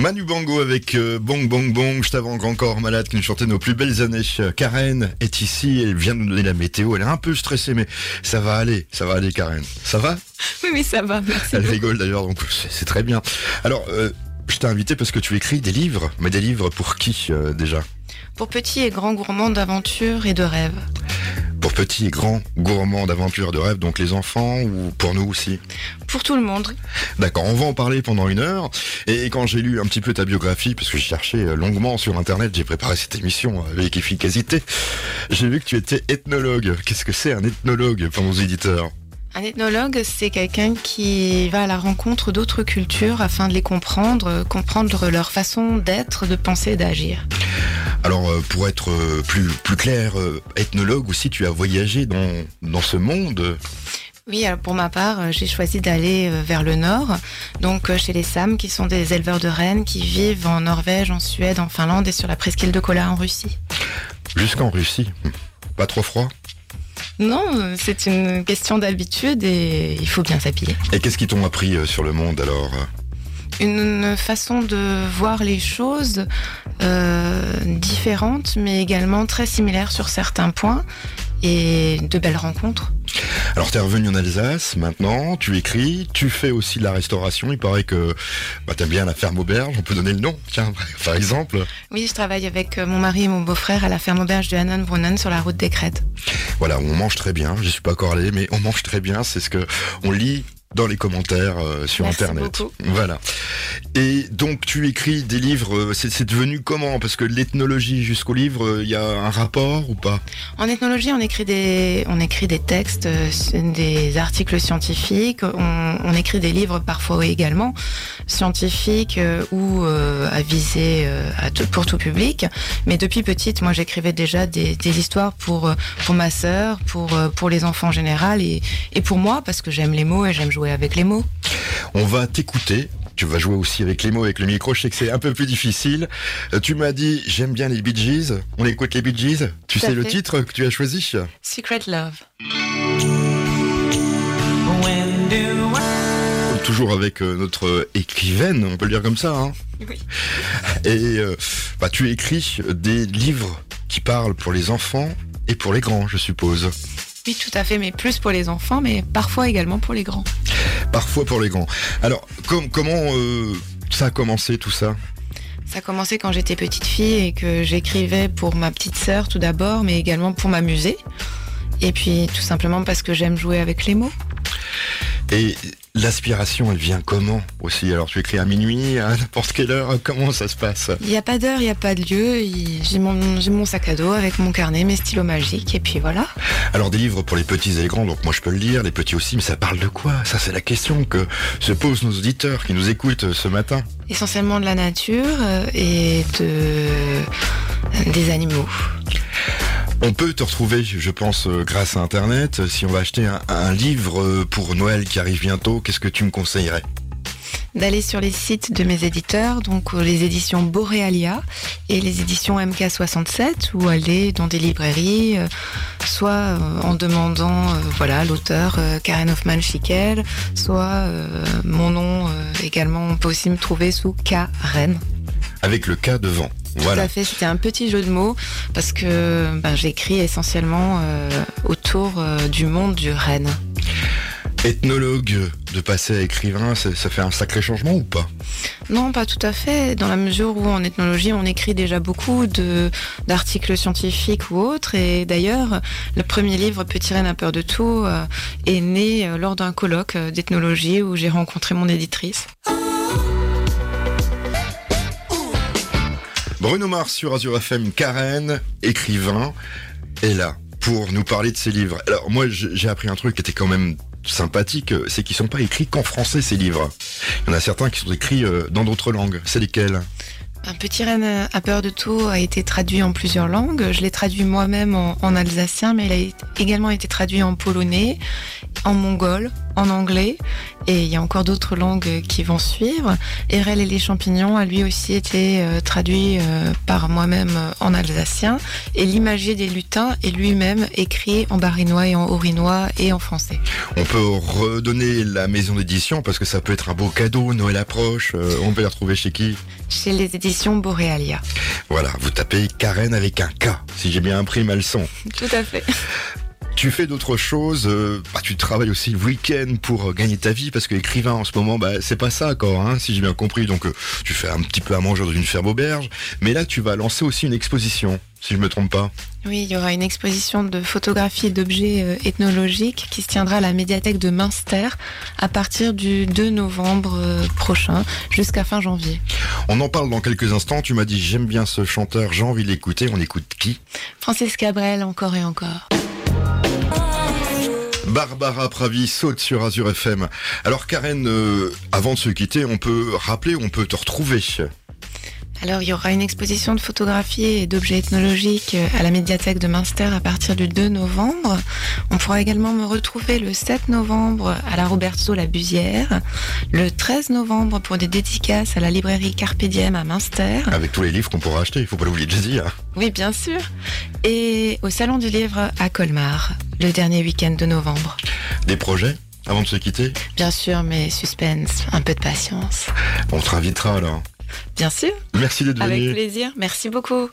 Manu Bango avec euh, Bong Bong Bong, je t'avance encore malade qui nous chantait nos plus belles années. Karen est ici, elle vient de nous donner la météo, elle est un peu stressée mais ça va aller, ça va aller Karen. Ça va? Oui oui ça va, merci. Elle rigole d'ailleurs donc c'est très bien. Alors euh, je t'ai invité parce que tu écris des livres, mais des livres pour qui euh, déjà? Pour petits et grands gourmands d'aventure et de rêves petits et grands gourmands d'aventures, de rêves, donc les enfants ou pour nous aussi Pour tout le monde. D'accord, on va en parler pendant une heure. Et quand j'ai lu un petit peu ta biographie, parce que j'ai cherché euh, longuement sur Internet, j'ai préparé cette émission avec efficacité, j'ai vu que tu étais ethnologue. Qu'est-ce que c'est un ethnologue pour nos éditeurs? Un ethnologue, c'est quelqu'un qui va à la rencontre d'autres cultures afin de les comprendre, comprendre leur façon d'être, de penser d'agir. Alors, euh, pour être euh, plus, plus clair, euh, ethnologue aussi, tu as voyagé dans, dans ce monde. Oui, pour ma part, j'ai choisi d'aller vers le nord, donc chez les Sam, qui sont des éleveurs de rennes qui vivent en Norvège, en Suède, en Finlande et sur la presqu'île de Kola en Russie. Jusqu'en Russie. Pas trop froid? Non, c'est une question d'habitude et il faut bien s'habiller. Et qu'est-ce qui t'ont appris sur le monde alors? Une façon de voir les choses euh, différente, mais également très similaire sur certains points et de belles rencontres. Alors tu es revenu en Alsace maintenant, tu écris, tu fais aussi de la restauration, il paraît que bah, tu aimes bien la ferme auberge, on peut donner le nom, tiens, par exemple. Oui, je travaille avec euh, mon mari et mon beau-frère à la ferme auberge de Hannenbrunnen sur la route des Crêtes. Voilà, on mange très bien, je suis pas encore allé, mais on mange très bien, c'est ce que on lit dans les commentaires euh, sur internet. Voilà. Et donc tu écris des livres, euh, c'est devenu comment? Parce que l'ethnologie jusqu'au livre, il euh, y a un rapport ou pas? En ethnologie, on écrit des, on écrit des textes, des articles scientifiques, on, écrit des livres parfois également scientifiques ou à viser à pour tout public. Mais depuis petite, moi j'écrivais déjà des, histoires pour pour ma sœur, pour pour les enfants en général et, et pour moi parce que j'aime les mots et j'aime jouer avec les mots. On va t'écouter. Tu vas jouer aussi avec les mots, avec le micro. Je sais que c'est un peu plus difficile. Euh, tu m'as dit, j'aime bien les Bee Gees. On écoute les Bee Gees. Tu sais le titre que tu as choisi? Secret Love. Toujours avec euh, notre écrivaine, on peut le dire comme ça. Hein oui. Et euh, bah, tu écris des livres qui parlent pour les enfants et pour les grands, je suppose. Oui, tout à fait, mais plus pour les enfants, mais parfois également pour les grands. Parfois pour les grands. Alors, comment euh, ça a commencé tout ça? Ça a commencé quand j'étais petite fille et que j'écrivais pour ma petite sœur tout d'abord, mais également pour m'amuser. Et puis tout simplement parce que j'aime jouer avec les mots. Et L'aspiration, elle vient comment aussi? Alors tu écris à minuit, à n'importe quelle heure, comment ça se passe? Il n'y a pas d'heure, il n'y a pas de lieu. J'ai mon, mon, sac à dos avec mon carnet, mes stylos magiques, et puis voilà. Alors des livres pour les petits et les grands, donc moi je peux le lire, les petits aussi, mais ça parle de quoi? Ça c'est la question que se posent nos auditeurs qui nous écoutent ce matin. Essentiellement de la nature euh, et de des animaux. On peut te retrouver, je pense, euh, grâce à Internet. Si on va acheter un, livre euh, pour Noël qui arrive bientôt, qu'est-ce que tu me conseillerais? D'aller sur les sites de mes éditeurs, donc euh, les éditions Borealia et les éditions MK67, ou aller dans des librairies, soit en demandant voilà l'auteur Karen Hoffman Schickel, soit mon nom également, on peut aussi me trouver sous Karen. Avec le K devant. Tout à fait, c'était un petit jeu de mots parce que ben, j'écris essentiellement euh, autour euh, du monde du renne. Ethnologue de passer à écrivain, ça, fait un sacré changement ou pas? Non, pas tout à fait, dans la mesure où en ethnologie on écrit déjà beaucoup d'articles scientifiques ou autres. Et d'ailleurs, le premier livre, Petit Rennes a peur de tout, euh, est né lors d'un colloque d'ethnologie où j'ai rencontré mon éditrice. Bruno Mars sur Azure FM, Karen, écrivain, est là pour nous parler de ses livres. Alors moi j'ai appris un truc qui était quand même sympathique, c'est qu'ils sont pas écrits qu'en français ces livres. Il y en a certains qui sont écrits euh, dans d'autres langues. C'est lesquels? Un petit reine à peur de tout a été traduit en plusieurs langues. Je l'ai traduit moi-même en, alsacien, mais il a également été traduit en polonais, en mongol, en anglais et il y a encore d'autres langues qui vont suivre. Erel et les champignons a lui aussi été euh, traduit euh, par moi-même en alsacien et l'imagier des lutins est lui-même écrit en barinois et en orinois et en français. On peut redonner la maison d'édition parce que ça peut être un beau cadeau, Noël approche, euh, on peut la retrouver chez qui? Chez les éditions Borealia. Voilà, vous tapez Karen avec un K, si j'ai bien imprimé ma leçon. Tout à fait. Tu fais d'autres choses, euh, bah, tu travailles aussi le week-end pour euh, gagner ta vie parce que écrivain en ce moment, bah, c'est pas ça encore, hein, si j'ai bien compris. Donc euh, tu fais un petit peu à manger dans une ferme auberge, mais là tu vas lancer aussi une exposition, si je me trompe pas. Oui, il y aura une exposition de photographies et d'objets ethnologiques qui se tiendra à la médiathèque de Münster à partir du 2 novembre prochain jusqu'à fin janvier. On en parle dans quelques instants. Tu m'as dit j'aime bien ce chanteur, j'ai envie de l'écouter. On écoute qui? Francis Cabrel, encore et encore. Barbara Pravi saute sur Azure FM. Alors Karen, euh, avant de se quitter, on peut rappeler, on peut te retrouver. Alors, il y aura une exposition de photographies et d'objets ethnologiques euh, à la médiathèque de Münster à partir du 2 novembre. On pourra également me retrouver le 7 novembre à la Roberto La Busière, le 13 novembre pour des dédicaces à la librairie Carpe Diem à Münster. Avec tous les livres qu'on pourra acheter, il faut pas l'oublier de dire. Oui, bien sûr. Et au Salon du Livre à Colmar, le dernier week-end de novembre. Des projets avant de se quitter? Bien sûr, mais suspense, un peu de patience. On te invitera alors. Bien sûr. Merci d'être venu. Avec plaisir. Merci beaucoup.